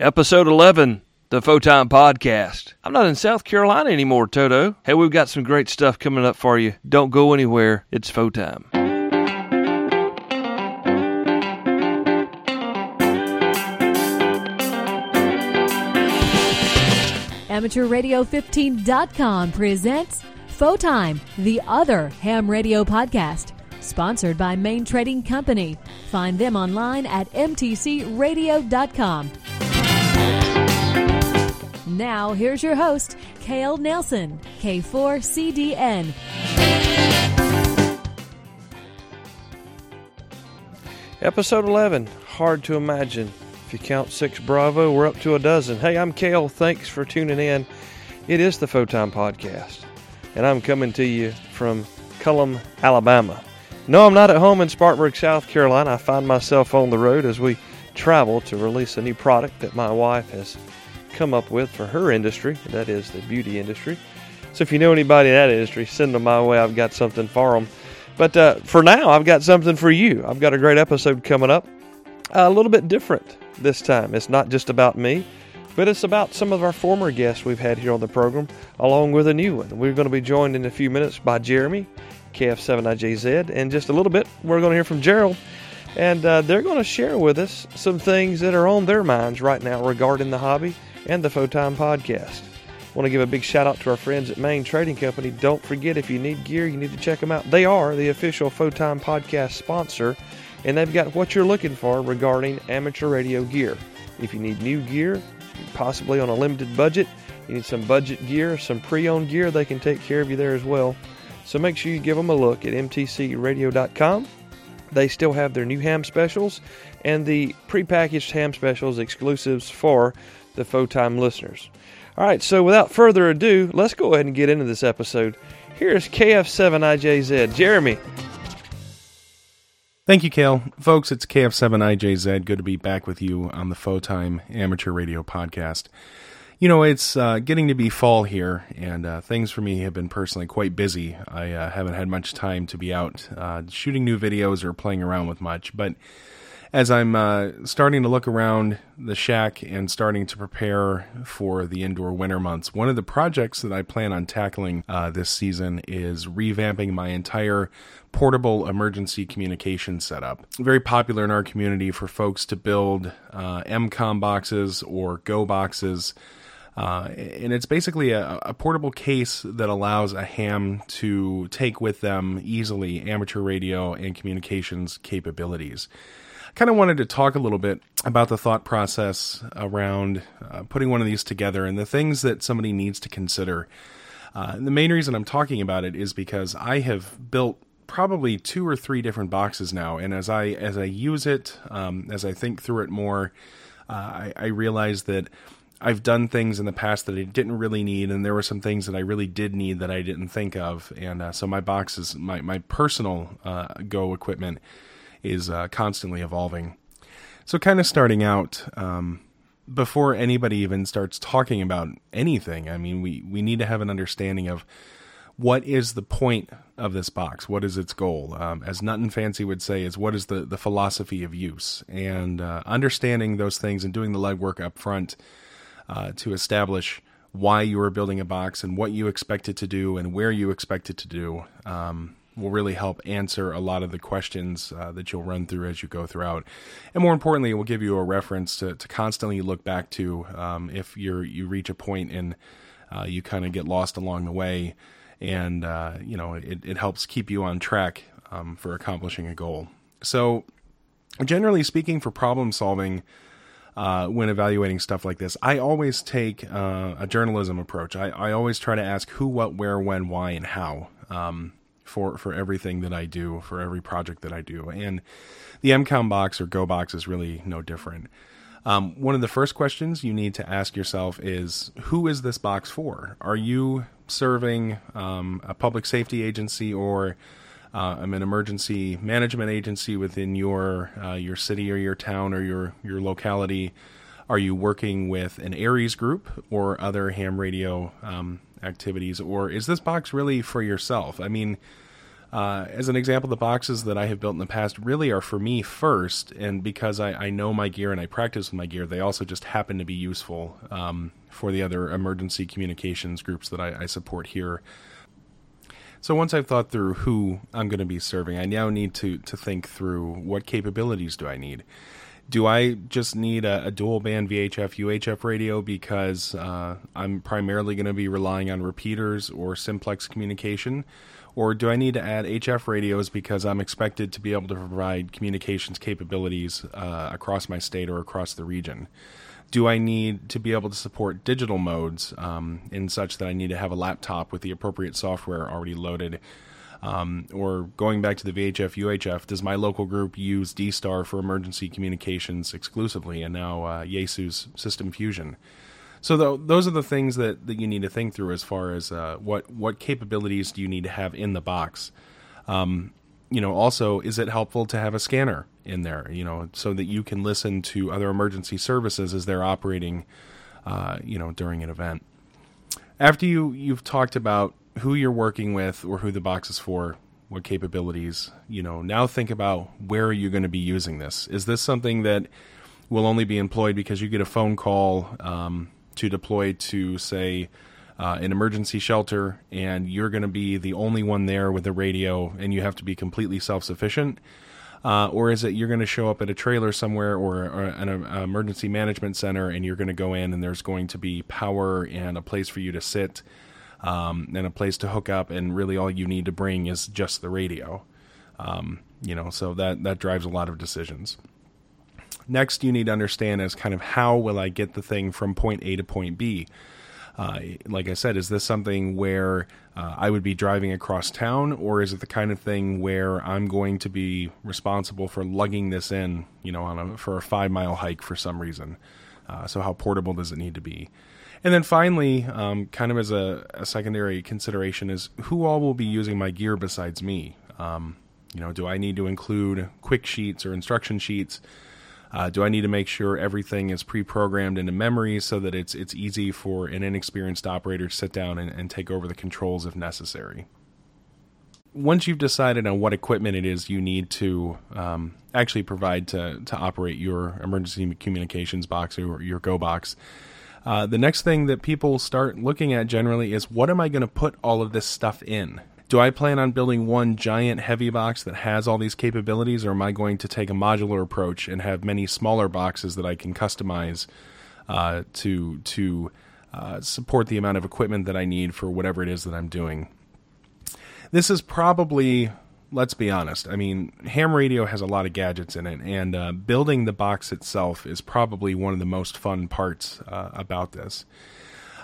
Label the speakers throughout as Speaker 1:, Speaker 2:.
Speaker 1: Episode 11, the Photime Podcast. I'm not in South Carolina anymore, Toto. Hey, we've got some great stuff coming up for you. Don't go anywhere. It's Photime.
Speaker 2: AmateurRadio15.com presents Photime, the other ham radio podcast, sponsored by Main Trading Company. Find them online at mtcradio.com. Now, here's your host, Cale Nelson, K4CDN.
Speaker 1: Episode 11, hard to imagine. If you count six Bravo, we're up to a dozen. Hey, I'm Cale. Thanks for tuning in. It is the Photime Podcast, and I'm coming to you from Cullman, Alabama. No, I'm not at home in Spartanburg, South Carolina. I find myself on the road as we travel to release a new product that my wife has come up with for her industry, that is the beauty industry. So if you know anybody in that industry, send them my way. I've got something for them. But uh, for now, I've got something for you. I've got a great episode coming up, a little bit different this time. It's not just about me, but it's about some of our former guests we've had here on the program, along with a new one. We're going to be joined in a few minutes by Jeremy, KF7IJZ, and just a little bit, we're going to hear from Gerald. And uh, they're going to share with us some things that are on their minds right now regarding the hobby and the Photime podcast. Want to give a big shout out to our friends at Main Trading Company. Don't forget, if you need gear, you need to check them out. They are the official Photime podcast sponsor, and they've got what you're looking for regarding amateur radio gear. If you need new gear, possibly on a limited budget, you need some budget gear, some pre owned gear, they can take care of you there as well. So make sure you give them a look at mtcradio.com. They still have their new ham specials and the prepackaged ham specials exclusives for the Photime listeners. All right, so without further ado, let's go ahead and get into this episode. Here's KF7IJZ. Jeremy.
Speaker 3: Thank you, Cale. Folks, it's KF7IJZ. Good to be back with you on the Photime Amateur Radio Podcast. You know, it's uh, getting to be fall here, and uh, things for me have been personally quite busy. I uh, haven't had much time to be out uh, shooting new videos or playing around with much, but as I'm uh, starting to look around the shack and starting to prepare for the indoor winter months, one of the projects that I plan on tackling uh, this season is revamping my entire portable emergency communication setup. Very popular in our community for folks to build EMCOMM boxes or Go boxes. Uh, and it's basically a, a, portable case that allows a ham to take with them easily amateur radio and communications capabilities I kind of wanted to talk a little bit about the thought process around uh, putting one of these together and the things that somebody needs to consider. Uh, the main reason I'm talking about it is because I have built probably two or three different boxes now, and as I as I use it, um, as I think through it more, uh, I, I realize that. I've done things in the past that I didn't really need, and there were some things that I really did need that I didn't think of. And uh, so my boxes, my my personal uh, Go equipment, is uh, constantly evolving. So, kind of starting out um, before anybody even starts talking about anything, I mean, we, we need to have an understanding of what is the point of this box? What is its goal? Um, as Nutnfancy would say, is what is the, the philosophy of use? And uh, understanding those things and doing the legwork up front uh, to establish why you are building a box and what you expect it to do and where you expect it to do um, will really help answer a lot of the questions uh, that you'll run through as you go throughout. And more importantly, it will give you a reference to, to constantly look back to um, if you're you reach a point and uh, you kind of get lost along the way. And, uh, you know, it, it helps keep you on track um, for accomplishing a goal. So, generally speaking, for problem solving, uh, when evaluating stuff like this, I always take uh, a journalism approach. I, I, always try to ask who, what, where, when, why, and how. Um, for for everything that I do, for every project that I do. And the EMCOMM box or Go box is really no different. Um, one of the first questions you need to ask yourself is who is this box for? Are you serving um, a public safety agency or uh, I'm an emergency management agency within your uh, your city or your town or your your locality? Are you working with an ARES group or other ham radio um, activities, or is this box really for yourself? I mean, Uh, as an example, the boxes that I have built in the past really are for me first, and because I, I know my gear and I practice with my gear, they also just happen to be useful um, for the other emergency communications groups that I, I support here. So once I've thought through who I'm going to be serving, I now need to to think through what capabilities do I need. Do I just need a, a dual band VHF UHF radio because uh, I'm primarily going to be relying on repeaters or simplex communication? Or do I need to add HF radios because I'm expected to be able to provide communications capabilities uh, across my state or across the region? Do I need to be able to support digital modes um, in such that I need to have a laptop with the appropriate software already loaded? Um, or going back to the VHF UHF, does my local group use D-Star for emergency communications exclusively and now uh, Yaesu's System Fusion? So th- those are the things that, that you need to think through as far as uh, what what capabilities do you need to have in the box. Um, you know, also, is it helpful to have a scanner in there? You know, so that you can listen to other emergency services as they're operating. Uh, you know, during an event. After you you've talked about who you're working with or who the box is for, what capabilities, you know, now think about where are you going to be using this? Is this something that will only be employed because you get a phone call um, to deploy to, say, uh, an emergency shelter, and you're going to be the only one there with a radio, and you have to be completely self sufficient? Uh, or is it you're going to show up at a trailer somewhere or, or an uh, emergency management center, and you're going to go in, and there's going to be power and a place for you to sit, um, and a place to hook up, and really all you need to bring is just the radio. Um, you know, so that that drives a lot of decisions. Next, you need to understand is kind of how will I get the thing from point A to point B. Uh, like I said, is this something where uh, I would be driving across town, or is it the kind of thing where I'm going to be responsible for lugging this in, you know, on a, for a five mile hike for some reason? Uh, so, how portable does it need to be? And then finally, um, kind of as a, a, secondary consideration, is who all will be using my gear besides me? Um, you know, do I need to include quick sheets or instruction sheets? Uh, do I need to make sure everything is pre-programmed into memory so that it's it's easy for an inexperienced operator to sit down and, and take over the controls if necessary? Once you've decided on what equipment it is you need to um, actually provide to to operate your emergency communications box or your Go box, uh, the next thing that people start looking at generally is what am I going to put all of this stuff in? Do I plan on building one giant heavy box that has all these capabilities, or am I going to take a modular approach and have many smaller boxes that I can customize uh, to to uh, support the amount of equipment that I need for whatever it is that I'm doing? This is probably, let's be honest. I mean, ham radio has a lot of gadgets in it, and uh, building the box itself is probably one of the most fun parts uh, about this.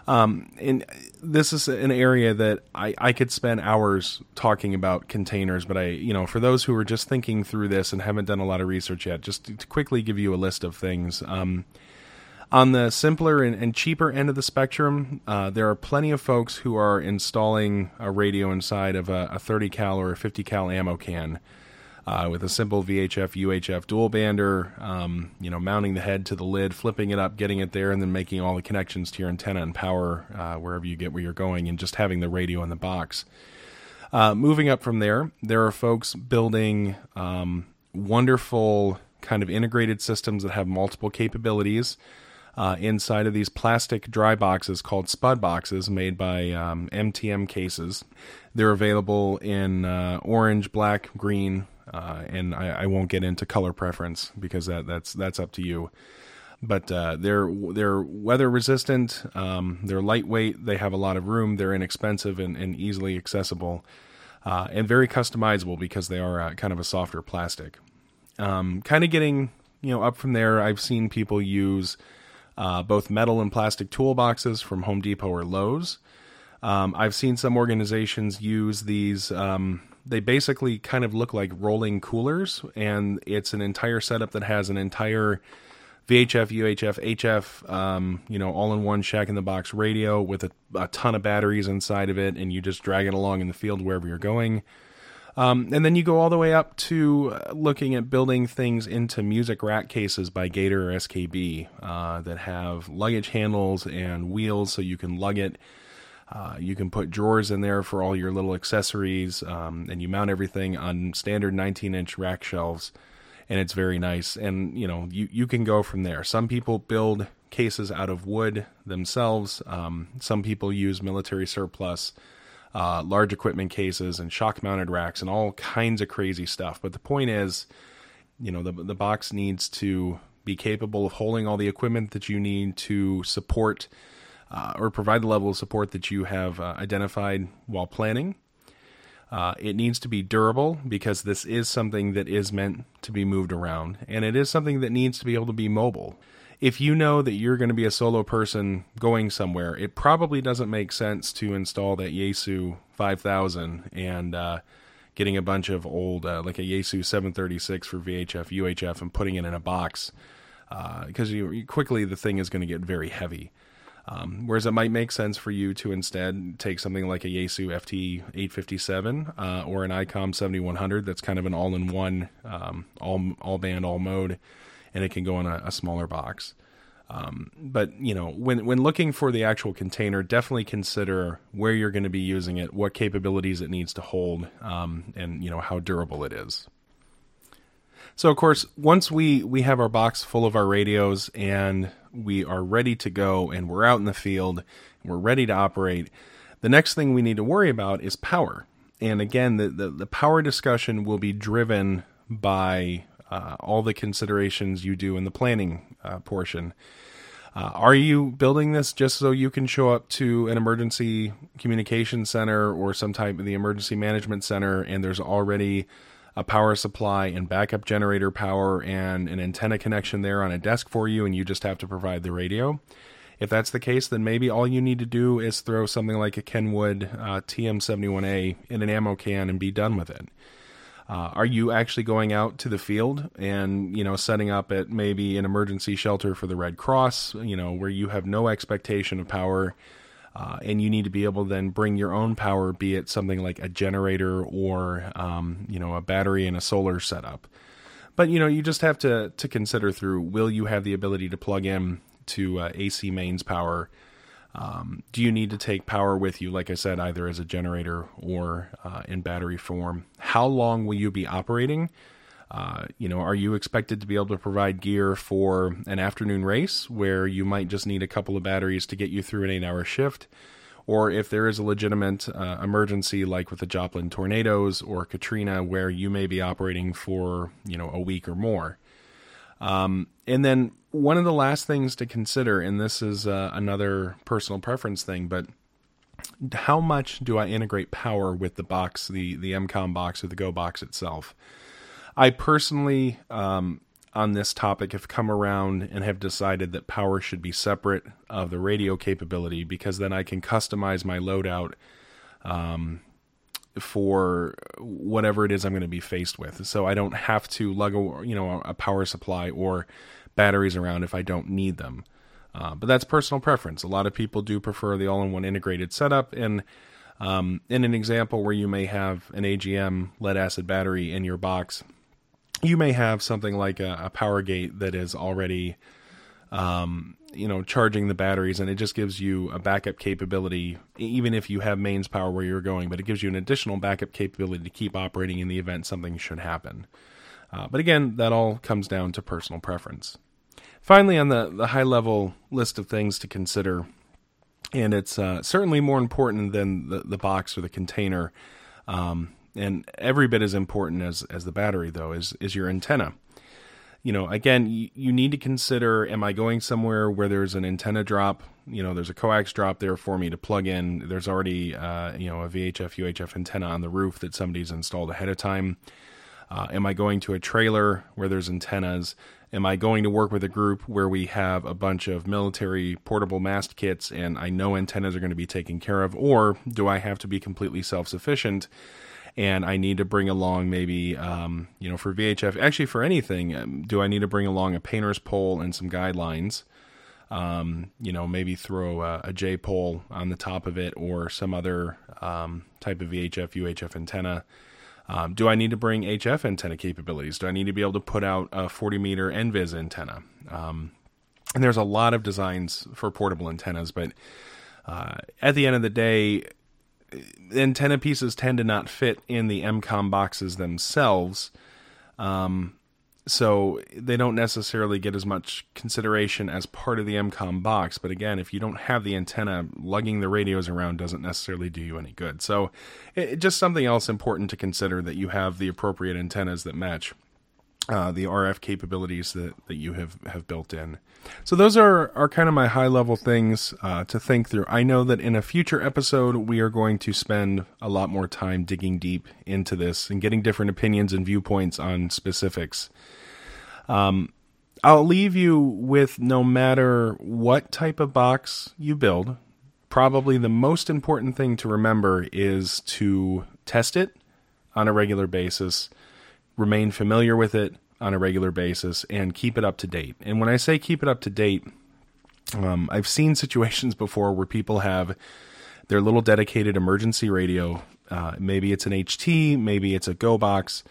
Speaker 3: Um, and this is an area that I, I could spend hours talking about containers, but I, you know, for those who are just thinking through this and haven't done a lot of research yet, just to quickly give you a list of things. Um, on the simpler and, and, cheaper end of the spectrum, uh, there are plenty of folks who are installing a radio inside of a, a 30 cal or a 50 cal ammo can uh, with a simple VHF UHF dual bander, um, you know, mounting the head to the lid, flipping it up, getting it there, and then making all the connections to your antenna and power uh, wherever you get where you're going, and just having the radio in the box. Uh, moving up from there, there are folks building um, wonderful kind of integrated systems that have multiple capabilities. Uh, inside of these plastic dry boxes called spud boxes made by um, MTM cases. They're available in uh, orange, black, green, uh, and I, I, won't get into color preference because that that's that's up to you. But uh, they're they're weather resistant. Um, they're lightweight. They have a lot of room. They're inexpensive and, and easily accessible, uh, and very customizable because they are kind of a softer plastic. Um, kind of getting you know up from there. I've seen people use uh, both metal and plastic toolboxes from Home Depot or Lowe's. Um, I've seen some organizations use these. Um, they basically kind of look like rolling coolers, and it's an entire setup that has an entire VHF, UHF, HF, um, you know, all in one shack in the box radio with a, a, ton of batteries inside of it, and you just drag it along in the field wherever you're going. Um, and then you go all the way up to uh, looking at building things into music rack cases by Gator or SKB uh, that have luggage handles and wheels so you can lug it Uh, you can put drawers in there for all your little accessories, um, and you mount everything on standard 19 inch rack shelves, and it's very nice. And you know, you you can go from there. Some people build cases out of wood themselves. Um, some people use military surplus, uh, large equipment cases, and shock mounted racks, and all kinds of crazy stuff. But the point is, you know, the the box needs to be capable of holding all the equipment that you need to support uh, or provide the level of support that you have uh, identified while planning. Uh, it needs to be durable because this is something that is meant to be moved around, and it is something that needs to be able to be mobile. If you know that you're going to be a solo person going somewhere, it probably doesn't make sense to install that Yaesu 5000 and uh, getting a bunch of old, uh, like a Yaesu 736 for VHF, UHF, and putting it in a box because uh, you, quickly the thing is going to get very heavy. Um, whereas it might make sense for you to instead take something like a Yaesu FT857 uh, or an ICOM 7100 that's kind of an all-in-one, um, all all band, all mode, and it can go in a, a smaller box. Um, but you know, when when looking for the actual container, definitely consider where you're going to be using it, what capabilities it needs to hold, um, and you know how durable it is. So of course, once we we have our box full of our radios and we are ready to go and we're out in the field, we're ready to operate, the next thing we need to worry about is power. And again, the the, the power discussion will be driven by uh, all the considerations you do in the planning uh, portion. Uh, are you building this just so you can show up to an emergency communication center or some type of the emergency management center and there's already a power supply and backup generator power and an antenna connection there on a desk for you, and you just have to provide the radio. If that's the case, then maybe all you need to do is throw something like a Kenwood uh, TM71A in an ammo can and be done with it. Uh, are you actually going out to the field and you know setting up at maybe an emergency shelter for the Red Cross? You know where you have no expectation of power uh, and you need to be able to then bring your own power, be it something like a generator or um, you know a battery and a solar setup. But you know you just have to to consider through: will you have the ability to plug in to uh, AC mains power? Um, do you need to take power with you, like I said, either as a generator or uh, in battery form? How long will you be operating? Uh, you know, are you expected to be able to provide gear for an afternoon race where you might just need a couple of batteries to get you through an eight hour shift? Or if there is a legitimate uh, emergency, like with the Joplin tornadoes or Katrina, where you may be operating for, you know, a week or more. Um, and then one of the last things to consider, and this is uh, another personal preference thing, but how much do I integrate power with the box, the the EMCOMM box or the Go box itself? I personally, um, on this topic, have come around and have decided that power should be separate of the radio capability because then I can customize my loadout um, for whatever it is I'm going to be faced with. So I don't have to lug a, you know a power supply or batteries around if I don't need them. Uh, but that's personal preference. A lot of people do prefer the all-in-one integrated setup, and um, in an example where you may have an AGM lead acid battery in your box, you may have something like a, a power gate that is already um, you know charging the batteries and it just gives you a backup capability even if you have mains power where you're going but it gives you an additional backup capability to keep operating in the event something should happen. Uh, but again that all comes down to personal preference. Finally on the, the high level list of things to consider and it's uh, certainly more important than the, the box or the container um, and every bit as important as as the battery though is is your antenna. You know again you, you need to consider am i going somewhere where there's an antenna drop? You know there's a coax drop there for me to plug in. There's already uh, you know a vhf uhf antenna on the roof that somebody's installed ahead of time. Uh, am i going to a trailer where there's antennas? Am i going to work with a group where we have a bunch of military portable mast kits and i know antennas are going to be taken care of or do i have to be completely self-sufficient and I need to bring along maybe, um, you know, for VHF, actually for anything, um, do I need to bring along a painter's pole and some guidelines? Um, you know, maybe throw a, a J pole on the top of it or some other um, type of VHF, UHF antenna. Um, do I need to bring HF antenna capabilities? Do I need to be able to put out a 40 meter NVIS antenna? And there's a lot of designs for portable antennas, but Uh, at the end of the day, antenna pieces tend to not fit in the EMCOMM boxes themselves. Um, so they don't necessarily get as much consideration as part of the EMCOMM box. But again, if you don't have the antenna, lugging the radios around doesn't necessarily do you any good. So it, just something else important to consider that you have the appropriate antennas that match uh, the RF capabilities that, that you have, have built in. So those are, are kind of my high level things uh, to think through. I know that in a future episode, we are going to spend a lot more time digging deep into this and getting different opinions and viewpoints on specifics. Um, I'll leave you with no matter what type of box you build, probably the most important thing to remember is to test it on a regular basis remain familiar with it on a regular basis and keep it up to date. And when I say keep it up to date, um, I've seen situations before where people have their little dedicated emergency radio. Uh, maybe it's an HT, maybe it's a Go box,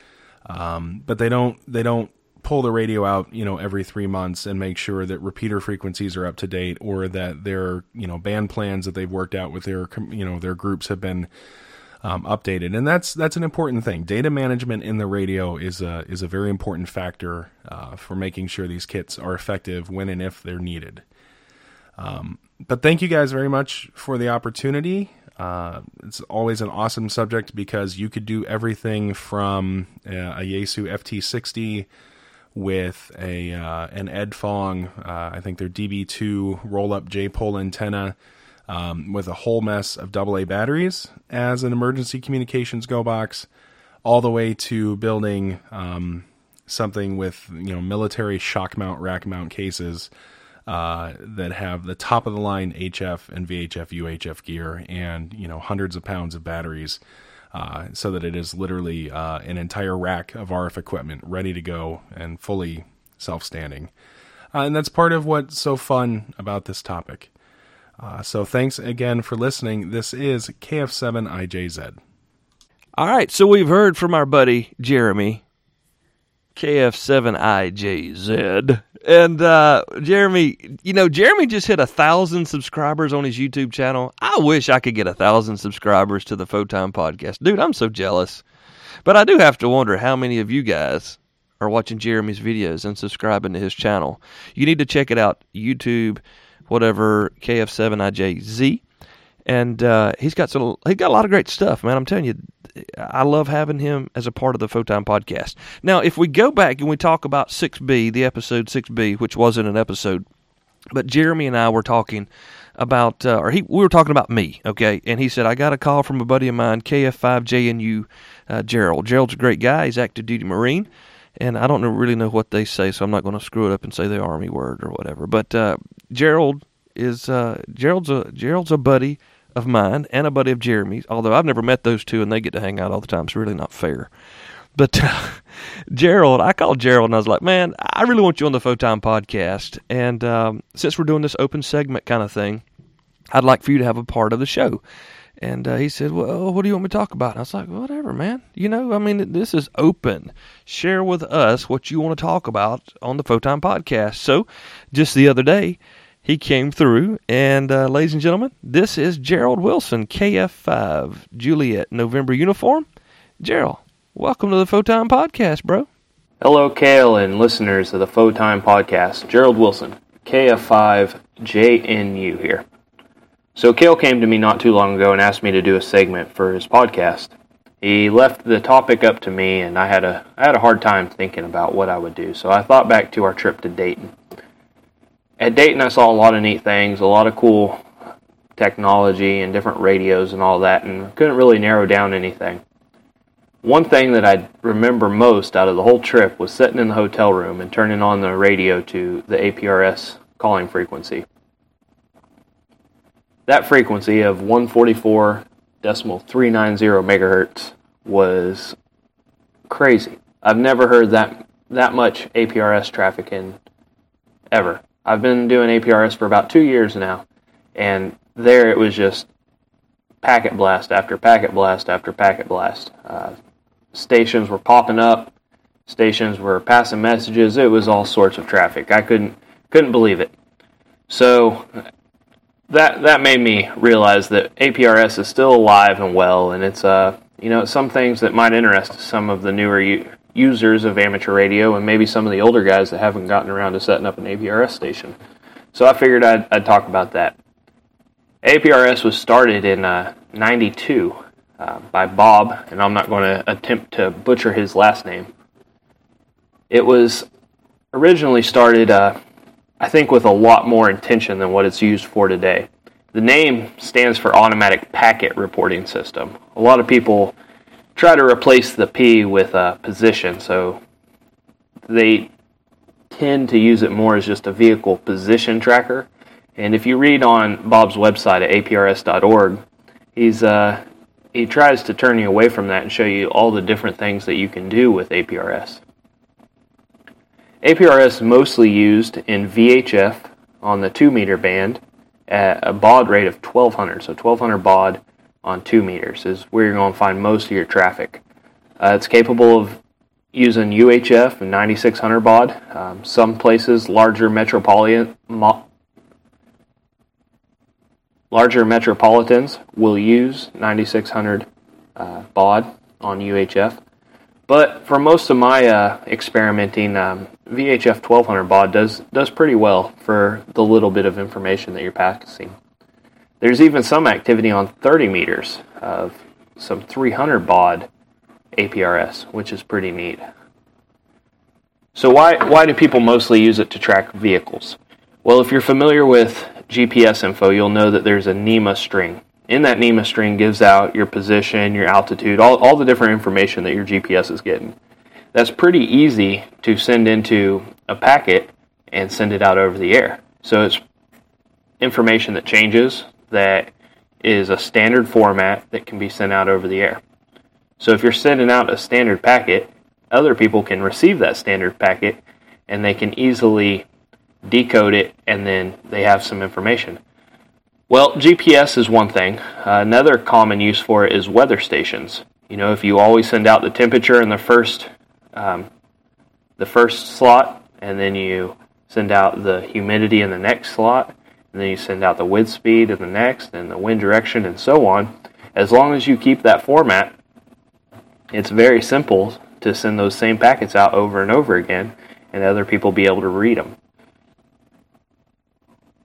Speaker 3: um, but they don't they don't pull the radio out, you know, every three months and make sure that repeater frequencies are up to date or that their you know band plans that they've worked out with their you know their groups have been um, updated, and that's that's an important thing. Data management in the radio is a is a very important factor uh, for making sure these kits are effective when and if they're needed. Um, but thank you guys very much for the opportunity. Uh, it's always an awesome subject because you could do everything from uh, a Yaesu FT60 with a uh, an Ed Fong, uh, I think their DB2 roll up J pole antenna um, with a whole mess of AA batteries as an emergency communications go box, all the way to building um, something with you know military shock mount rack mount cases uh, that have the top of the line HF and VHF UHF gear and you know hundreds of pounds of batteries. Uh, so that it is literally uh, an entire rack of RF equipment ready to go and fully self-standing. Uh, and that's part of what's so fun about this topic. Uh, so thanks again for listening. This is KF7IJZ.
Speaker 1: All right, so we've heard from our buddy Jeremy, KF7IJZ. And uh, Jeremy, you know, Jeremy just hit a thousand subscribers on his YouTube channel. I wish I could get a thousand subscribers to the Photime podcast. Dude, I'm so jealous. But I do have to wonder how many of you guys are watching Jeremy's videos and subscribing to his channel. You need to check it out. YouTube whatever KF7IJZ, and uh, he's got some he's got a lot of great stuff, man. I'm telling you, I love having him as a part of the Photime podcast. Now, if we go back and we talk about 6B, the episode 6B, which wasn't an episode, but Jeremy and I were talking about, uh, or he we were talking about me, okay, and he said I got a call from a buddy of mine, KF5JNU uh, Gerald. Gerald's a great guy. He's active duty Marine and I don't really know what they say, so I'm not going to screw it up and say the army word or whatever. But uh, Gerald is uh, Gerald's a Gerald's a buddy of mine and a buddy of Jeremy's. Although I've never met those two, and they get to hang out all the time. It's really not fair. But uh, Gerald, I called Gerald and I was like, "Man, I really want you on the Photime podcast, and um, since we're doing this open segment kind of thing, I'd like for you to have a part of the show." And uh, he said, Well, what do you want me to talk about? And I was like, Whatever, man. You know, I mean, this is open. Share with us what you want to talk about on the Photime podcast. So, just the other day, he came through, and uh, ladies and gentlemen, this is Gerald Wilson, KF5 Juliet November uniform. Gerald, welcome to the Photime podcast, bro.
Speaker 4: Hello, Cale and listeners of the Photime podcast. Gerald Wilson, KF5 JNU here. So Cale came to me not too long ago and asked me to do a segment for his podcast. He left the topic up to me, and I had a I had a hard time thinking about what I would do. So I thought back to our trip to Dayton. At Dayton, I saw a lot of neat things, a lot of cool technology and different radios and all that, and couldn't really narrow down anything. One thing that I remember most out of the whole trip was sitting in the hotel room and turning on the radio to the APRS calling frequency that frequency of 144.390 megahertz was crazy. I've never heard that that much APRS traffic in ever. I've been doing APRS for about two years now, and there it was just packet blast after packet blast after packet blast. Uh, stations were popping up, stations were passing messages. It was all sorts of traffic. I couldn't couldn't believe it. So that that made me realize that APRS is still alive and well, and it's uh you know some things that might interest some of the newer u- users of amateur radio, and maybe some of the older guys that haven't gotten around to setting up an APRS station. So I figured I'd, I'd talk about that. APRS was started in uh, '92 uh, by Bob, and I'm not going to attempt to butcher his last name. It was originally started, uh, I think, with a lot more intention than what it's used for today. The name stands for Automatic Packet Reporting System. A lot of people try to replace the P with a position, so they tend to use it more as just a vehicle position tracker. And if you read on Bob's website at aprs.org, he's uh, he tries to turn you away from that and show you all the different things that you can do with APRS. APRS mostly used in VHF on the 2 meter band at a baud rate of 1200. So 1200 baud on 2 meters is where you're going to find most of your traffic. Uh, it's capable of using UHF and 9600 baud. Um, some places, larger metropolitan, mo- Larger metropolitans will use 9600 uh, baud on UHF, but for most of my uh, experimenting, um, VHF 1200 baud does does pretty well for the little bit of information that you're passing. There's even some activity on 30 meters of some 300 baud APRS, which is pretty neat. So why why do people mostly use it to track vehicles? Well, if you're familiar with GPS info, you'll know that there's a NMEA string. In that NMEA string gives out your position, your altitude, all, all the different information that your GPS is getting. That's pretty easy to send into a packet and send it out over the air. So it's information that changes that is a standard format that can be sent out over the air. So if you're sending out a standard packet, other people can receive that standard packet and they can easily decode it, and then they have some information. Well, GPS is one thing. Uh, another common use for it is weather stations. You know, if you always send out the temperature in the first um, the first slot, and then you send out the humidity in the next slot, and then you send out the wind speed in the next, and the wind direction, and so on. As long as you keep that format, it's very simple to send those same packets out over and over again, and other people be able to read them.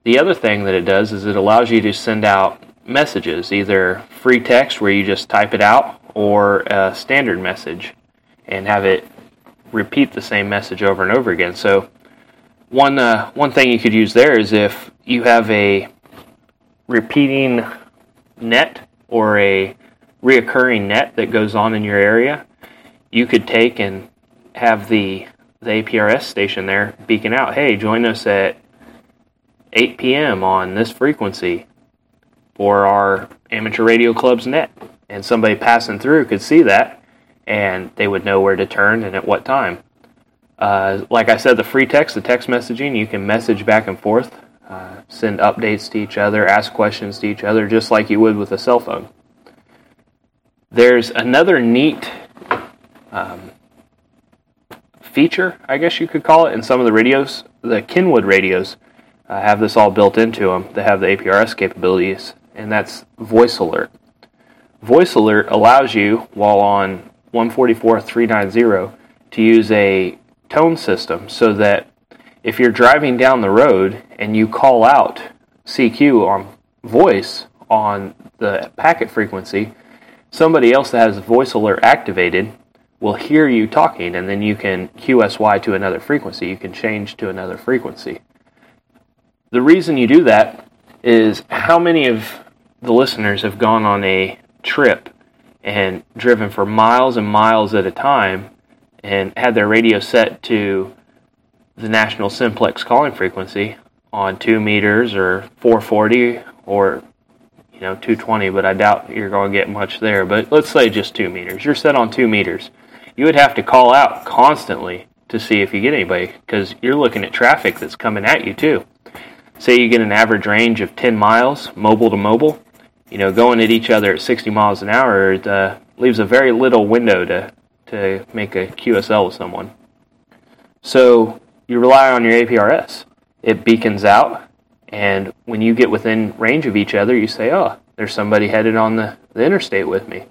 Speaker 4: The other thing that it does is it allows you to send out messages, either free text where you just type it out or a standard message and have it repeat the same message over and over again. So one uh, one thing you could use there is if you have a repeating net or a reoccurring net that goes on in your area, you could take and have the the APRS station there beacon out, hey, join us at 8 p.m. on this frequency for our amateur radio club's net. And somebody passing through could see that and they would know where to turn and at what time. Uh, like I said, the free text, the text messaging, you can message back and forth, uh, send updates to each other, ask questions to each other, just like you would with a cell phone. There's another neat um, feature, I guess you could call it, in some of the radios, the Kenwood radios uh, have this all built into them. They have the APRS capabilities, and that's voice alert. Voice alert allows you, while on 144.390, to use a tone system so that if you're driving down the road and you call out CQ on voice on the packet frequency, somebody else that has voice alert activated will hear you talking and then you can QSY to another frequency. You can change to another frequency. The reason you do that is how many of the listeners have gone on a trip and driven for miles and miles at a time and had their radio set to the national simplex calling frequency on 2 meters or 440 or you know 220 but i doubt you're going to get much there. But let's say just 2 meters. You're set on 2 meters. You would have to call out constantly to see if you get anybody because you're looking at traffic that's coming at you too say you get an average range of 10 miles mobile to mobile, you know, going at each other at 60 miles an hour it, uh, leaves a very little window to, to make a QSL with someone. So you rely on your APRS. It beacons out And when you get within range of each other, you say, oh, there's somebody headed on the, the interstate with me.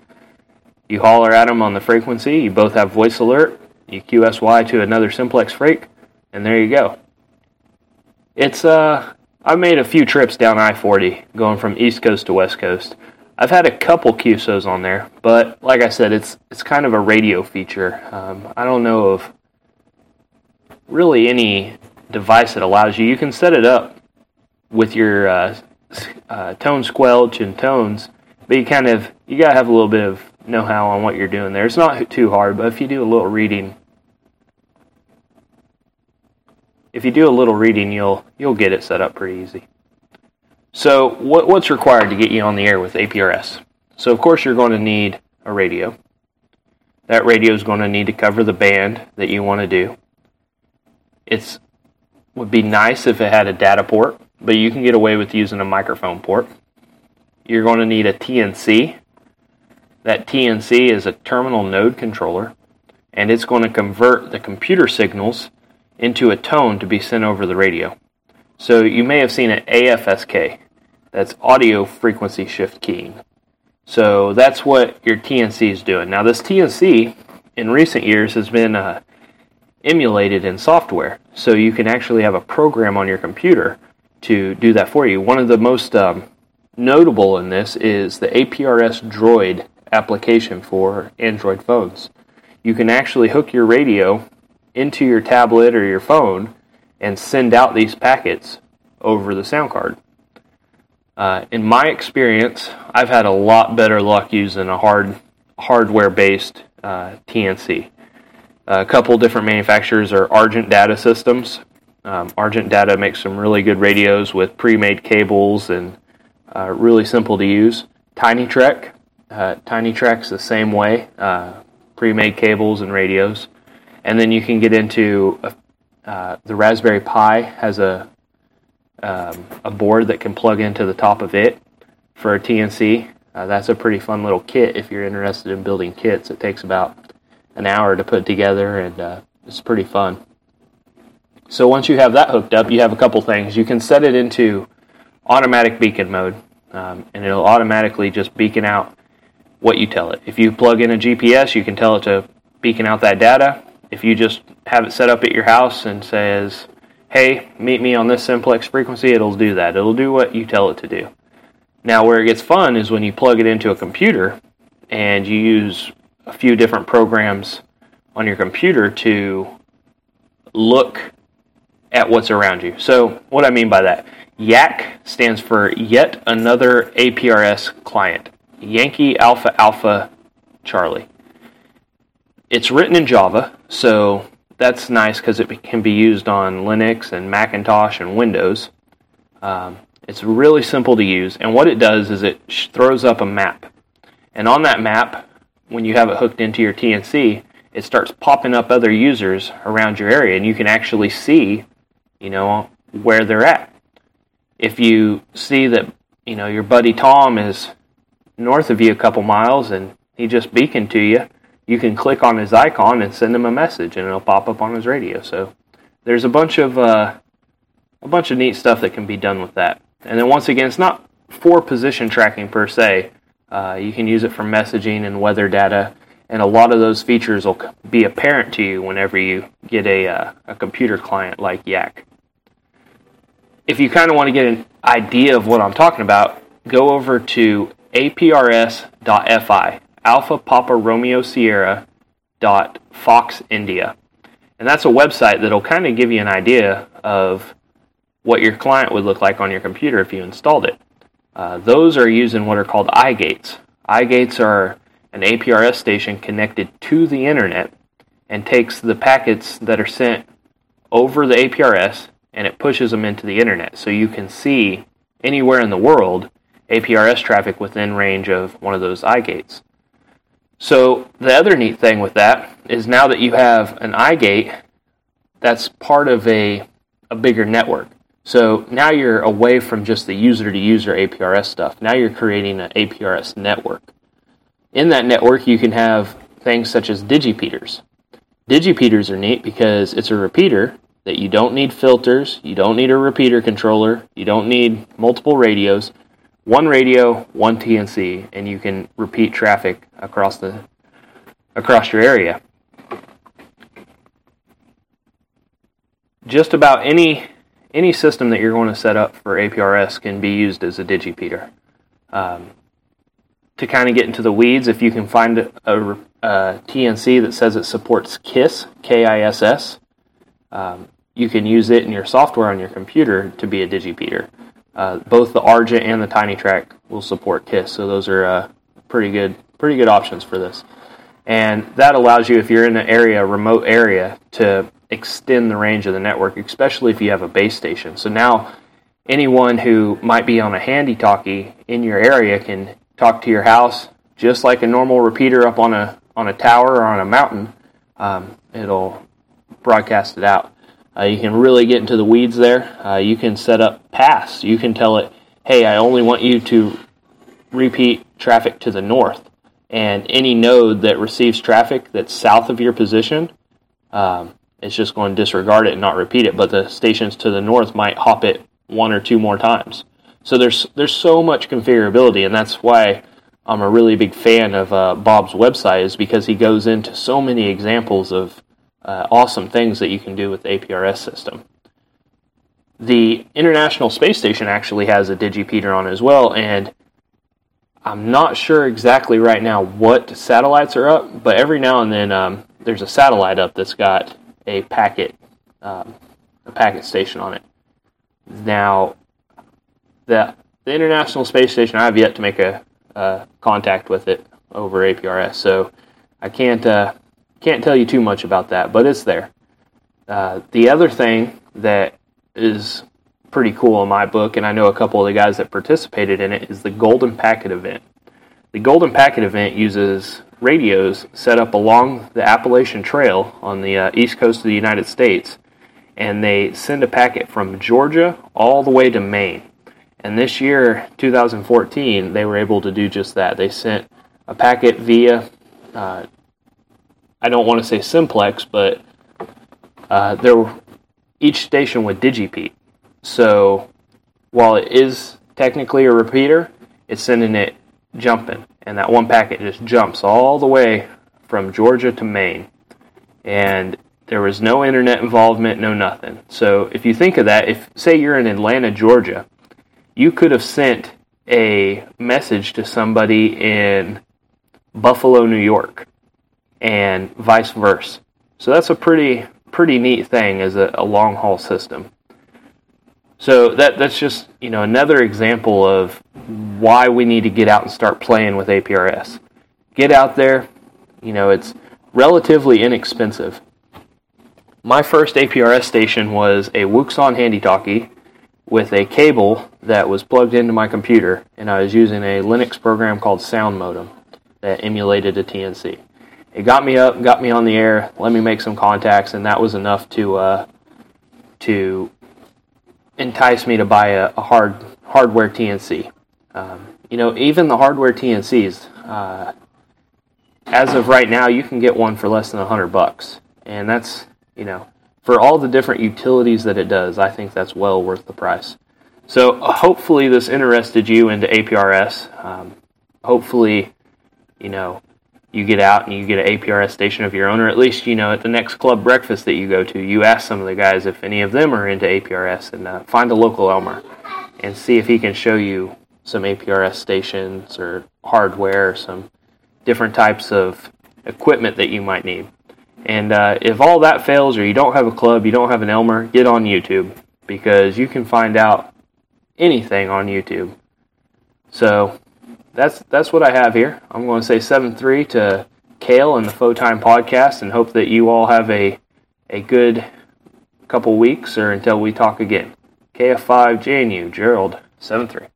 Speaker 4: You holler at them on the frequency, you both have voice alert, you QSY to another simplex freak, and there you go. It's, uh, I've made a few trips down I 40 going from East Coast to West Coast. I've had a couple QSOs on there, but like I said, it's it's kind of a radio feature. Um, I don't know of really any device that allows you. You can set it up with your uh, uh, tone squelch and tones, but you kind of you gotta have a little bit of know-how on what you're doing there. It's not too hard, but if you do a little reading, if you do a little reading, you'll you'll get it set up pretty easy. So what, what's required to get you on the air with APRS? So of course you're going to need a radio. That radio is going to need to cover the band that you want to do. It's would be nice if it had a data port, but you can get away with using a microphone port. You're going to need a TNC. That TNC is a terminal node controller, and it's going to convert the computer signals into a tone to be sent over the radio. So you may have seen an AFSK. That's audio frequency shift keying. So that's what your TNC is doing. Now this TNC in recent years has been uh, emulated in software. So you can actually have a program on your computer to do that for you. One of the most um, notable in this is the APRS Droid application for Android phones. You can actually hook your radio into your tablet or your phone and send out these packets over the sound card. Uh, in my experience, I've had a lot better luck using a hard hardware based uh, TNC. A couple different manufacturers are Argent Data Systems. Um, Argent Data makes some really good radios with pre made cables and uh, really simple to use. TinyTrak. Uh, TinyTrak's the same way, uh, pre made cables and radios. And then you can get into uh, the Raspberry Pi has a um, a board that can plug into the top of it for a TNC. Uh, that's a pretty fun little kit if you're interested in building kits. It takes about an hour to put together, and uh, it's pretty fun. So once you have that hooked up, you have a couple things. You can set it into automatic beacon mode, um, and it'll automatically just beacon out what you tell it. If you plug in a GPS, you can tell it to beacon out that data if you just have it set up at your house and says, hey, meet me on this simplex frequency, it'll do that. It'll do what you tell it to do. Now, where it gets fun is when you plug it into a computer and you use a few different programs on your computer to look at what's around you. So, what I mean by that, YAAC stands for Yet Another APRS Client, Yankee Alpha Alpha Charlie. It's written in Java, so that's nice because it can be used on Linux and Macintosh and Windows. Um, it's really simple to use, and what it does is it throws up a map. And on that map, when you have it hooked into your TNC, it starts popping up other users around your area, and you can actually see, you know, where they're at. If you see that, you know, your buddy Tom is north of you a couple miles and he just beaconed to you, you can click on his icon and send him a message, and it'll pop up on his radio. So there's a bunch of uh, a bunch of neat stuff that can be done with that. And then once again, it's not for position tracking per se. Uh, you can use it for messaging and weather data, and a lot of those features will be apparent to you whenever you get a, uh, a computer client like YAAC. If you kind of want to get an idea of what I'm talking about, go over to aprs.fi. Alpha Papa Romeo Sierra dot Fox India. And that's a website that'll kind of give you an idea of what your client would look like on your computer if you installed it. Uh, those are using what are called iGates. iGates are an APRS station connected to the internet and takes the packets that are sent over the APRS and it pushes them into the internet. So you can see anywhere in the world APRS traffic within range of one of those iGates. So the other neat thing with that is now that you have an iGate, that's part of a, a bigger network. So now you're away from just the user to user APRS stuff. Now you're creating an APRS network. In that network, you can have things such as digipeaters. Digipeaters are neat because it's a repeater that you don't need filters, you don't need a repeater controller, you don't need multiple radios. One radio, one TNC, and you can repeat traffic across the across your area. Just about any any system that you're going to set up for APRS can be used as a digipeater. Um, to kind of get into the weeds, if you can find a, a, TNC that says it supports KISS, K-I-S-S, um, you can use it in your software on your computer to be a digipeater. Uh, both the Argent and the TinyTrak will support KISS, so those are uh, pretty good, pretty good options for this. And that allows you, if you're in an area, remote area, to extend the range of the network, especially if you have a base station. So now, anyone who might be on a handy talkie in your area can talk to your house just like a normal repeater up on a on a tower or on a mountain. Um, it'll broadcast it out. Uh, you can really get into the weeds there. Uh, you can set up paths. You can tell it, hey, I only want you to repeat traffic to the north. And any node that receives traffic that's south of your position, um, it's just going to disregard it and not repeat it. But the stations to the north might hop it one or two more times. So there's there's so much configurability, and that's why I'm a really big fan of uh, Bob's website, is because he goes into so many examples of uh, awesome things that you can do with the APRS system. The International Space Station actually has a digipeater on as well, and I'm not sure exactly right now what satellites are up, but every now and then um, there's a satellite up that's got a packet, um, a packet station on it. Now, the the International Space Station, I have yet to make a uh, contact with it over APRS, so I can't uh, can't tell you too much about that, but it's there. Uh, the other thing that is pretty cool in my book, and I know a couple of the guys that participated in it, is the Golden Packet event. The Golden Packet event uses radios set up along the Appalachian Trail on the uh, east coast of the United States, and they send a packet from Georgia all the way to Maine. And this year, 2014, they were able to do just that. They sent a packet via, uh, I don't want to say simplex, but uh, there were, each station would digipeat. So while it is technically a repeater, it's sending it jumping, and that one packet just jumps all the way from Georgia to Maine. And there was no internet involvement, no nothing. So if you think of that, if say you're in Atlanta, Georgia, you could have sent a message to somebody in Buffalo, New York, and vice versa. So that's a pretty pretty neat thing as a, a long haul system. So that that's just you know another example of why we need to get out and start playing with APRS. Get out there, you know it's relatively inexpensive. My first APRS station was a Wouxun handy talkie with a cable that was plugged into my computer, and I was using a Linux program called Sound Modem that emulated a TNC. It got me up, got me on the air, let me make some contacts, and that was enough to uh, to entice me to buy a, a hard hardware TNC. Um, you know, even the hardware TNCs, uh, as of right now, you can get one for less than a hundred bucks, and that's you know for all the different utilities that it does, I think that's well worth the price. So uh, hopefully this interested you into APRS. Um, hopefully, you know, you get out and you get an APRS station of your own, or at least, you know, at the next club breakfast that you go to, you ask some of the guys if any of them are into APRS and uh, find a local Elmer and see if he can show you some APRS stations or hardware, or some different types of equipment that you might need. And uh, if all that fails, or you don't have a club, you don't have an Elmer, get on YouTube because you can find out anything on YouTube. So that's that's what I have here. I'm going to say seven three to Cale and the Photime podcast, and hope that you all have a a good couple weeks or until we talk again. KF5 JNU Gerald seven three.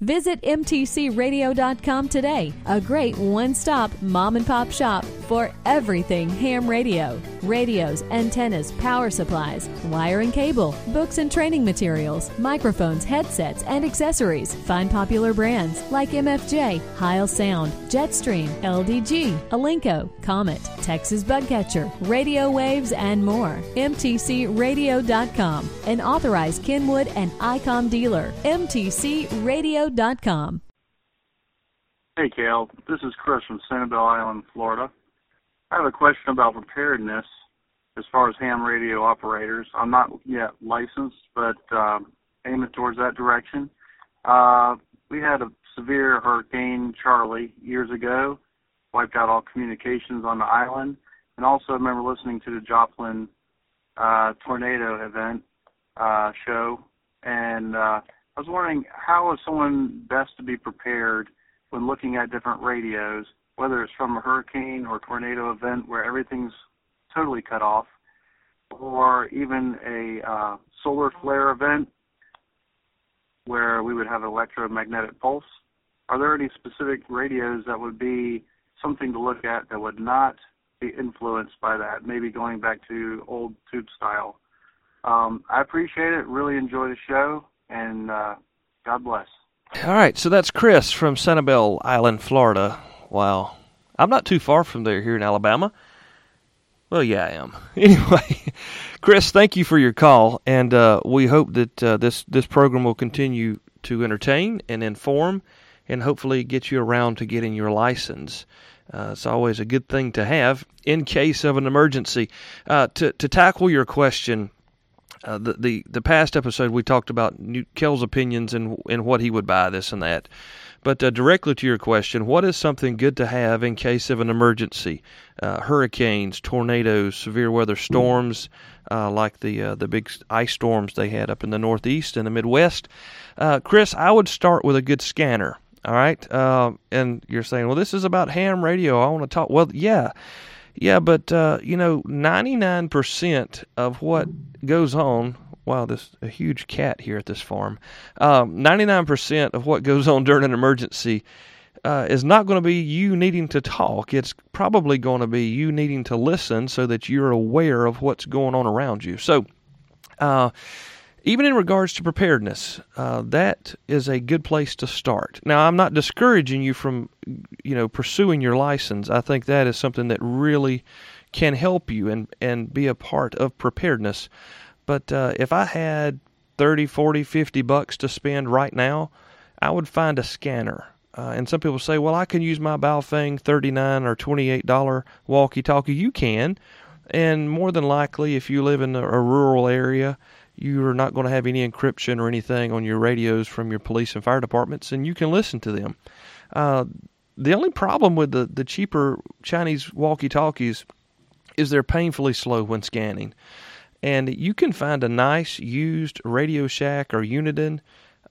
Speaker 2: Visit mtcradio.com today, a great one stop mom and pop shop for everything ham radio radios, antennas, power supplies, wire and cable, books and training materials, microphones, headsets, and accessories. Find popular brands like MFJ, Heil Sound, Jetstream, LDG, Alinco, Comet, Texas Bugcatcher, Radio Waves, and more. MTCRadio.com, an authorized Kenwood and ICOM dealer. MTCRadio.com.
Speaker 5: Hey, Cal. This is Chris from Sanibel Island, Florida. I have a question about preparedness as far as ham radio operators. I'm not yet licensed, but uh, aiming towards that direction. Uh, we had a severe Hurricane Charley years ago, wiped out all communications on the island, and also I remember listening to the Joplin uh, tornado event uh, show. And uh, I was wondering how is someone best to be prepared when looking at different radios, whether it's from a hurricane or tornado event where everything's totally cut off, or even a uh, solar flare event where we would have an electromagnetic pulse. Are there any specific radios that would be something to look at that would not be influenced by that? Maybe going back to old tube style. Um, I appreciate it. Really enjoy the show, and uh, God bless.
Speaker 1: All right, so that's Chris from Sanibel Island, Florida. Wow. I'm not too far from there here in Alabama. Well, yeah, I am. Anyway, Chris, thank you for your call, and uh, we hope that uh, this this program will continue to entertain and inform, and hopefully get you around to getting your license. Uh, it's always a good thing to have in case of an emergency. Uh, to to tackle your question, uh, the, the the past episode we talked about New, Kel's opinions and and what he would buy this and that. But uh, directly to your question, what is something good to have in case of an emergency? Uh, hurricanes, tornadoes, severe weather storms, uh, like the uh, the big ice storms they had up in the Northeast and the Midwest. Uh, Chris, I would start with a good scanner. All right, uh, and you're saying, well, this is about ham radio. I want to talk. Well, yeah. Yeah, but uh, you know, 99% of what goes on. Wow, this a huge cat here at this farm. Um, 99% of what goes on during an emergency uh, is not going to be you needing to talk. It's probably going to be you needing to listen so that you're aware of what's going on around you. So, uh, even in regards to preparedness, uh, that is a good place to start. Now, I'm not discouraging you from, you know, pursuing your license. I think that is something that really can help you and and be a part of preparedness. But uh, if I had 30, 40, 50 bucks to spend right now, I would find a scanner. Uh, and some people say, well, I can use my Baofeng 39 or $28 walkie talkie. You can. And more than likely, if you live in a, a rural area, you are not going to have any encryption or anything on your radios from your police and fire departments, and you can listen to them. Uh, the only problem with the, the cheaper Chinese walkie talkies is they're painfully slow when scanning. And you can find a nice used Radio Shack or Uniden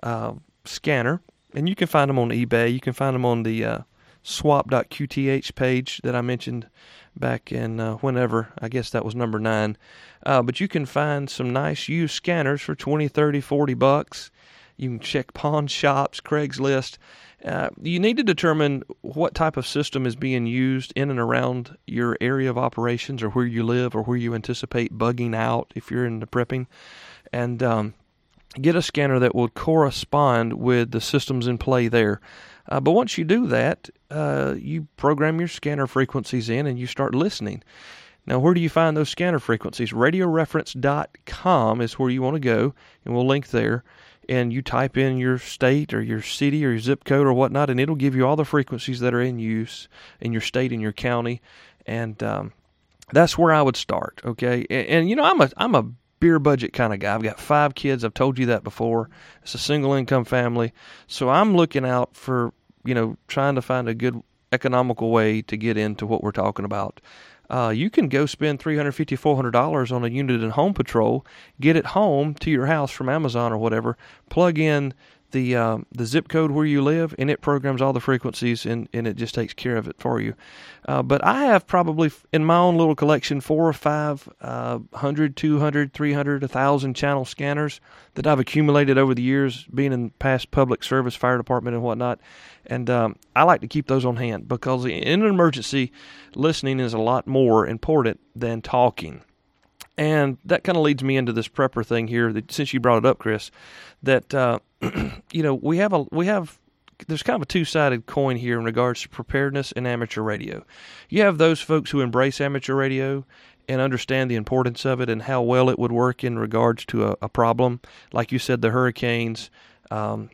Speaker 1: uh, scanner, and you can find them on eBay. You can find them on the uh, swap.qth page that I mentioned back in uh, whenever. I guess that was number nine. Uh, but you can find some nice used scanners for 20, 30, 40 bucks. You can check pawn shops, Craigslist. Uh, you need to determine what type of system is being used in and around your area of operations or where you live or where you anticipate bugging out if you're into prepping. And um, get a scanner that will correspond with the systems in play there. Uh, but once you do that, uh, you program your scanner frequencies in and you start listening. Now, where do you find those scanner frequencies? RadioReference.com is where you want to go, and we'll link there. And you type in your state or your city or your zip code or whatnot, and it'll give you all the frequencies that are in use in your state and your county. And um, that's where I would start. Okay, and, and you know I'm a I'm a beer budget kind of guy. I've got five kids. I've told you that before. It's a single income family, so I'm looking out for you know trying to find a good economical way to get into what we're talking about uh, you can go spend $350, $400 on a unit in Home Patrol, get it home to your house from Amazon or whatever, plug in the um, the zip code where you live, and it programs all the frequencies, and, and it just takes care of it for you. Uh, but I have probably in my own little collection four or five uh, 100, 200, 300, 1,000 channel scanners that I've accumulated over the years, being in past public service, fire department, and whatnot. And um, I like to keep those on hand because in an emergency, listening is a lot more important than talking. And that kind of leads me into this prepper thing here. That since you brought it up, Chris, that uh, you know we have a we have there's kind of a two sided coin here in regards to preparedness and amateur radio. You have those folks who embrace amateur radio and understand the importance of it and how well it would work in regards to a, a problem, like you said, the hurricanes, um,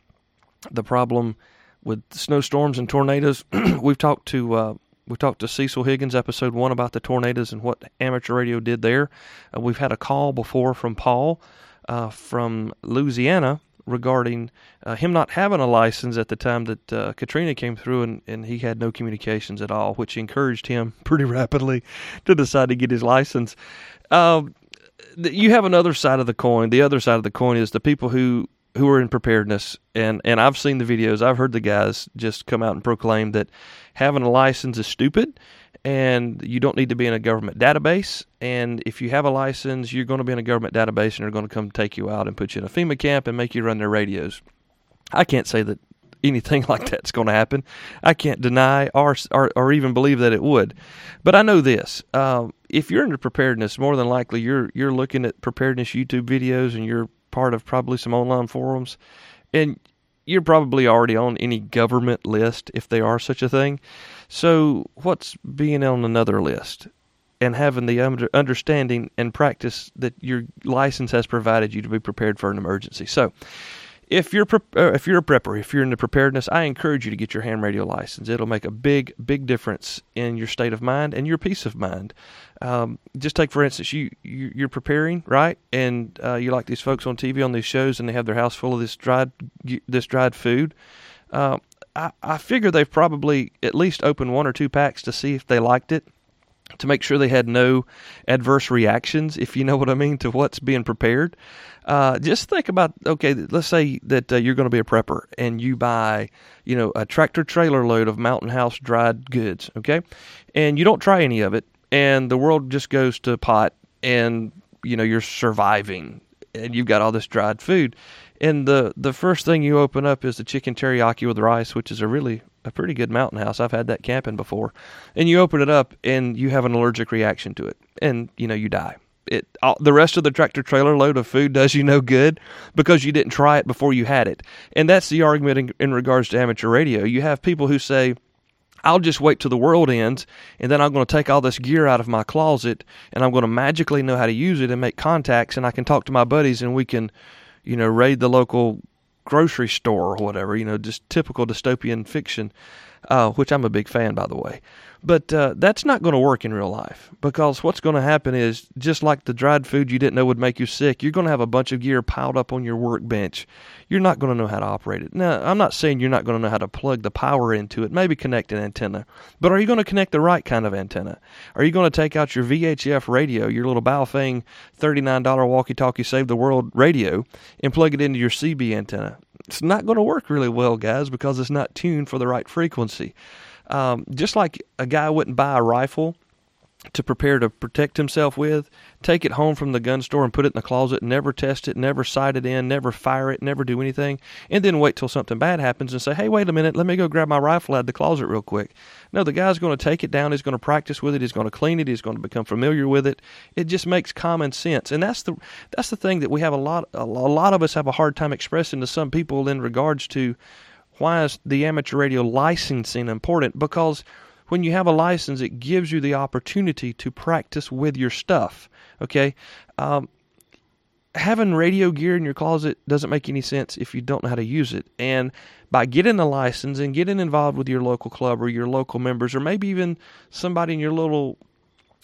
Speaker 1: the problem with snowstorms and tornadoes. We've talked to uh, we talked to Cecil Higgins, episode one, about the tornadoes and what amateur radio did there. Uh, we've had a call before from Paul uh, from Louisiana regarding uh, him not having a license at the time that uh, Katrina came through, and, and he had no communications at all, which encouraged him pretty rapidly to decide to get his license. Um, you have another side of the coin. The other side of the coin is the people who who are in preparedness and and I've seen the videos. I've heard the guys just come out and proclaim that having a license is stupid and you don't need to be in a government database and if you have a license, you're going to be in a government database and they're going to come take you out and put you in a FEMA camp and make you run their radios. I can't say that anything like that's going to happen. I can't deny or, or, or even believe that it would. But I know this: um, if you're into preparedness, more than likely you're you're looking at preparedness YouTube videos and you're part of probably some online forums, and you're probably already on any government list if they are such a thing. So, what's being on another list? And having the understanding and practice that your license has provided you to be prepared for an emergency. So, if you're uh, if you're a prepper, if you're into preparedness, I encourage you to get your ham radio license. It'll make a big big difference in your state of mind and your peace of mind. Um, just take for instance, you, you are preparing right, and uh, you like these folks on TV on these shows, and they have their house full of this dried this dried food. Uh, I, I figure they've probably at least opened one or two packs to see if they liked it to make sure they had no adverse reactions, if you know what I mean, to what's being prepared. Uh, just think about okay, let's say that uh, you're going to be a prepper and you buy, you know, a tractor trailer load of Mountain House dried goods, okay, and you don't try any of it, and the world just goes to pot, and you know you're surviving, and you've got all this dried food, and the the first thing you open up is the chicken teriyaki with rice, which is a really a pretty good mountain house. I've had that camping before, and you open it up and you have an allergic reaction to it, and you know you die it all, the rest of the tractor trailer load of food does you no good because you didn't try it before you had it. And that's the argument in, in regards to amateur radio. You have people who say, I'll just wait till the world ends, and then I'm going to take all this gear out of my closet, and I'm going to magically know how to use it and make contacts, and I can talk to my buddies, and we can, you know, raid the local grocery store or whatever. You know, just typical dystopian fiction, uh, which I'm a big fan, by the way. But uh, that's not going to work in real life because what's going to happen is just like the dried food you didn't know would make you sick, you're going to have a bunch of gear piled up on your workbench. You're not going to know how to operate it. Now, I'm not saying you're not going to know how to plug the power into it, maybe connect an antenna, but are you going to connect the right kind of antenna? Are you going to take out your VHF radio, your little Baofeng $39 walkie talkie save the world radio, and plug it into your CB antenna? It's not going to work really well, guys, because it's not tuned for the right frequency. Um, just like a guy wouldn't buy a rifle to prepare to protect himself with, take it home from the gun store and put it in the closet, never test it, never sight it in, never fire it, never do anything, and then wait till something bad happens and say, hey, wait a minute, let me go grab my rifle out of the closet real quick. No, the guy's going to take it down, he's going to practice with it, he's going to clean it, he's going to become familiar with it. It just makes common sense. And that's the that's the thing that we have a lot a lot of us have a hard time expressing to some people in regards to why is the amateur radio licensing important? Because when you have a license, it gives you the opportunity to practice with your stuff. Okay, um, having radio gear in your closet doesn't make any sense if you don't know how to use it. And by getting a license and getting involved with your local club or your local members, or maybe even somebody in your little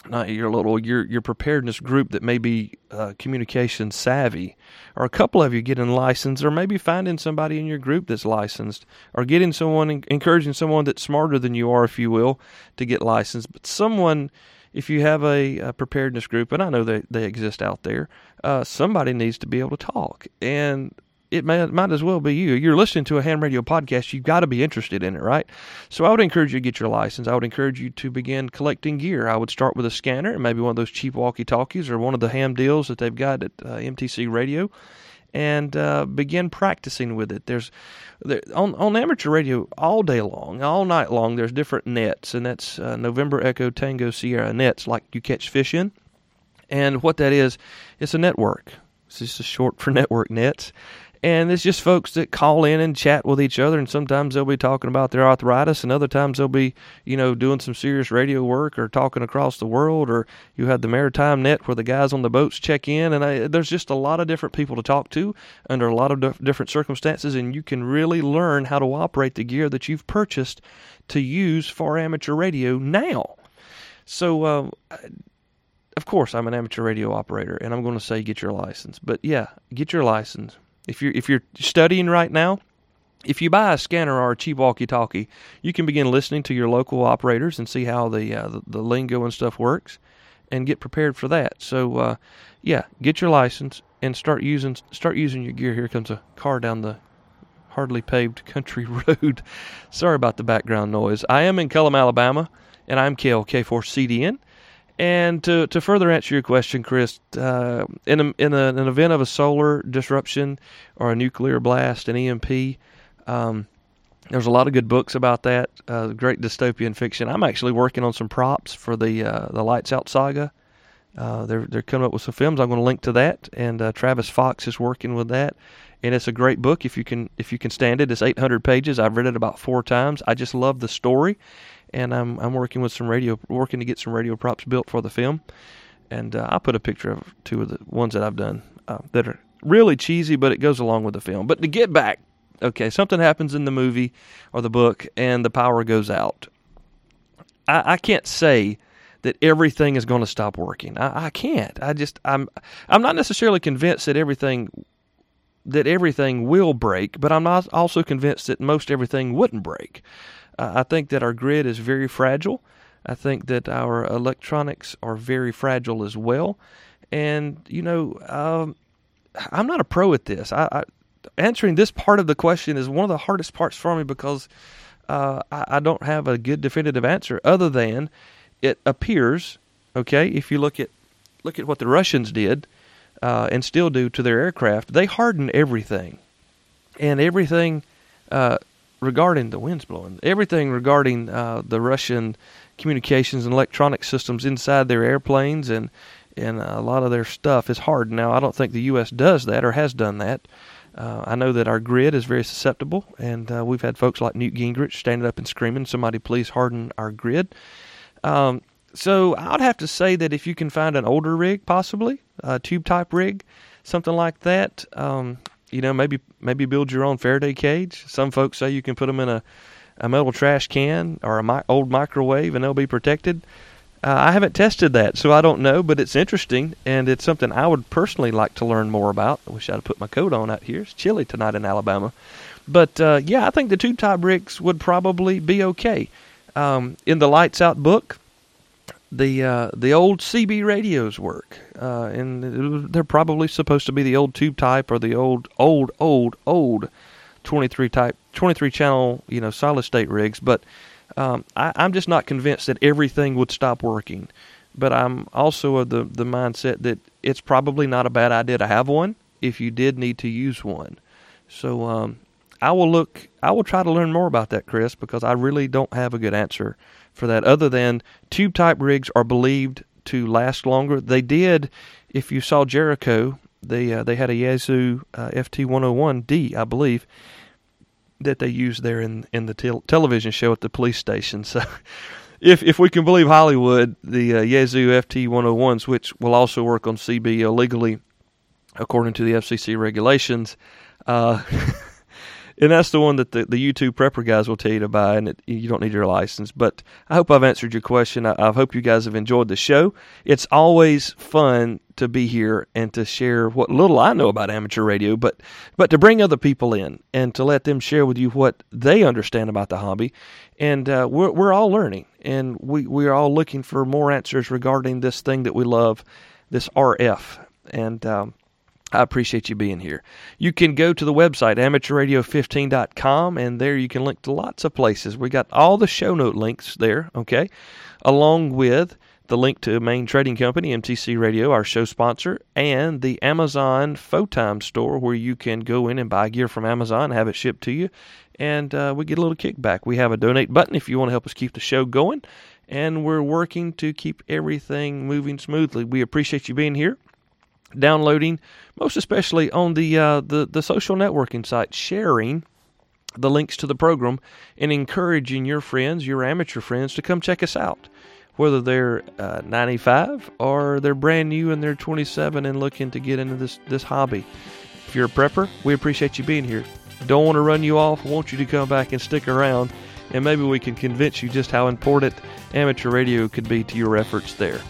Speaker 1: not your little your your preparedness group that may be uh, communication savvy, or a couple of you getting licensed, or maybe finding somebody in your group that's licensed, or getting someone encouraging someone that's smarter than you are, if you will, to get licensed. But someone, if you have a, a preparedness group, and I know they they exist out there, uh, somebody needs to be able to talk and it may, might as well be you. You're listening to a ham radio podcast. You've got to be interested in it, right? So I would encourage you to get your license. I would encourage you to begin collecting gear. I would start with a scanner and maybe one of those cheap walkie talkies or one of the ham deals that they've got at uh, MTC Radio and uh, begin practicing with it. There's there, on on amateur radio all day long, all night long. There's different nets, and that's uh, November Echo Tango Sierra nets, like you catch fish in. And what that is, it's a network. It's just a short for network nets. And it's just folks that call in and chat with each other, and sometimes they'll be talking about their arthritis, and other times they'll be, you know, doing some serious radio work or talking across the world. Or you have the maritime net where the guys on the boats check in, and I, there's just a lot of different people to talk to under a lot of different circumstances, and you can really learn how to operate the gear that you've purchased to use for amateur radio now. So, uh, of course, I'm an amateur radio operator, and I'm going to say get your license. But yeah, get your license. If you're if you're studying right now, if you buy a scanner or a cheap walkie-talkie, you can begin listening to your local operators and see how the uh, the, the, lingo and stuff works, and get prepared for that. So, uh, yeah, get your license and start using start using your gear. Here comes a car down the hardly paved country road. Sorry about the background noise. I am in Cullman, Alabama, and I'm Cale K4CDN. And to, to further answer your question, Chris, uh, in, a, in a, an event of a solar disruption or a nuclear blast, an EMP, um, there's a lot of good books about that. Uh, great dystopian fiction. I'm actually working on some props for the uh, the Lights Out saga. Uh, they're they're coming up with some films. I'm going to link to that, and uh, Travis Fox is working with that. And it's a great book if you can if you can stand it. It's 800 pages. I've read it about four times. I just love the story, and I'm I'm working with some radio, working to get some radio props built for the film. And uh, I'll put a picture of two of the ones that I've done uh, that are really cheesy, but it goes along with the film. But to get back, okay, something happens in the movie or the book, and the power goes out. I, I can't say that everything is going to stop working. I, I can't. I just I'm I'm not necessarily convinced that everything that everything will break, but I'm not also convinced that most everything wouldn't break. I think that our grid is very fragile. I think that our electronics are very fragile as well. And, you know, um, I'm not a pro at this. I, I, answering this part of the question is one of the hardest parts for me because uh, I, I don't have a good definitive answer other than it appears, okay, if you look at look at what the Russians did uh, and still do to their aircraft, they harden everything. And everything uh, regarding the winds blowing, everything regarding uh, the Russian communications and electronic systems inside their airplanes and and a lot of their stuff is hard. Now, I don't think the U.S. does that or has done that. Uh, I know that our grid is very susceptible, and uh, we've had folks like Newt Gingrich standing up and screaming, "Somebody please harden our grid." Um, so I'd have to say that if you can find an older rig, possibly a tube type rig, something like that, um, you know, maybe maybe build your own Faraday cage. Some folks say you can put them in a, a metal trash can or a mi- old microwave and they'll be protected. Uh, I haven't tested that, so I don't know, but it's interesting and it's something I would personally like to learn more about. I wish I'd put my coat on out here. It's chilly tonight in Alabama. But uh, yeah, I think the tube type rigs would probably be okay. Um, in the Lights Out book, the uh, the old CB radios work, uh, and they're probably supposed to be the old tube type or the old old old old 23 type 23 channel you know solid state rigs. But um, I, I'm just not convinced that everything would stop working. But I'm also of the the mindset that it's probably not a bad idea to have one if you did need to use one. So um, I will look. I will try to learn more about that, Chris, because I really don't have a good answer for that, other than tube type rigs are believed to last longer. They did, if you saw Jericho, they uh, they had a Yaesu uh, FT101D, I believe, that they used there in in the tel- television show at the police station. So. If, if we can believe Hollywood, the uh, Yaesu FT101s, which will also work on CB illegally according to the FCC regulations, uh, and that's the one that the, the YouTube prepper guys will tell you to buy, and it, you don't need your license. But I hope I've answered your question. I, I, hope you guys have enjoyed the show. It's always fun to be here and to share what little I know about amateur radio, but but to bring other people in and to let them share with you what they understand about the hobby. And uh, we're we're all learning, and we we are all looking for more answers regarding this thing that we love, this RF. And um, I appreciate you being here. You can go to the website, amateurradio15.com, and there you can link to lots of places. We got all the show note links there, okay, along with the link to Main Trading Company, MTC Radio, our show sponsor, and the Amazon Photime store where you can go in and buy gear from Amazon, have it shipped to you, and uh, we get a little kickback. We have a donate button if you want to help us keep the show going, and we're working to keep everything moving smoothly. We appreciate you being here downloading, most especially on the uh, the the social networking site, sharing the links to the program and encouraging your friends, your amateur friends, to come check us out. Whether they're uh, 95 or they're brand new and they're 27 and looking to get into this this hobby. If you're a prepper, we appreciate you being here. Don't want to run you off. Want you to come back and stick around, and maybe we can convince you just how important amateur radio could be to your efforts there.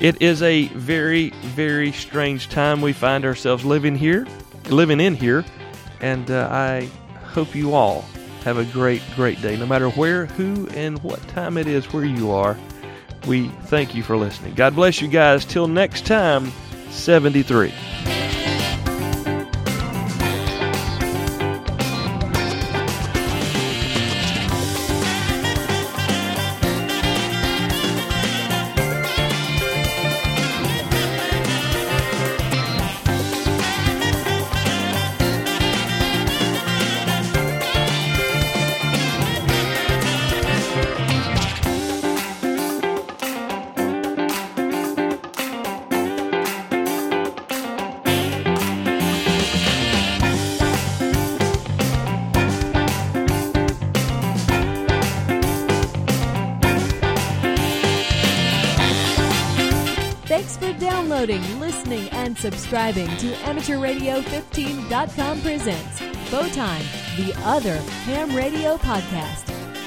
Speaker 1: It is a very, very strange time we find ourselves living here, living in here, and uh, I hope you all have a great, great day. No matter where, who, and what time it is where you are, we thank you for listening. God bless you guys. Till next time, 73.
Speaker 2: AmateurRadio15.com presents Bowtime, the other ham radio podcast.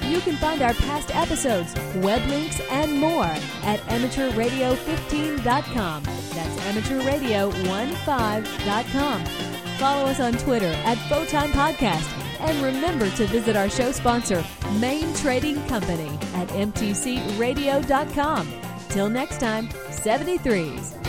Speaker 2: You can find our past episodes, web links, and more at amateurradio15.com. That's amateurradio15.com. Follow us on Twitter at Bowtime Podcast. And remember to visit our show sponsor, Main Trading Company, at mtcradio.com. Till next time, 73s.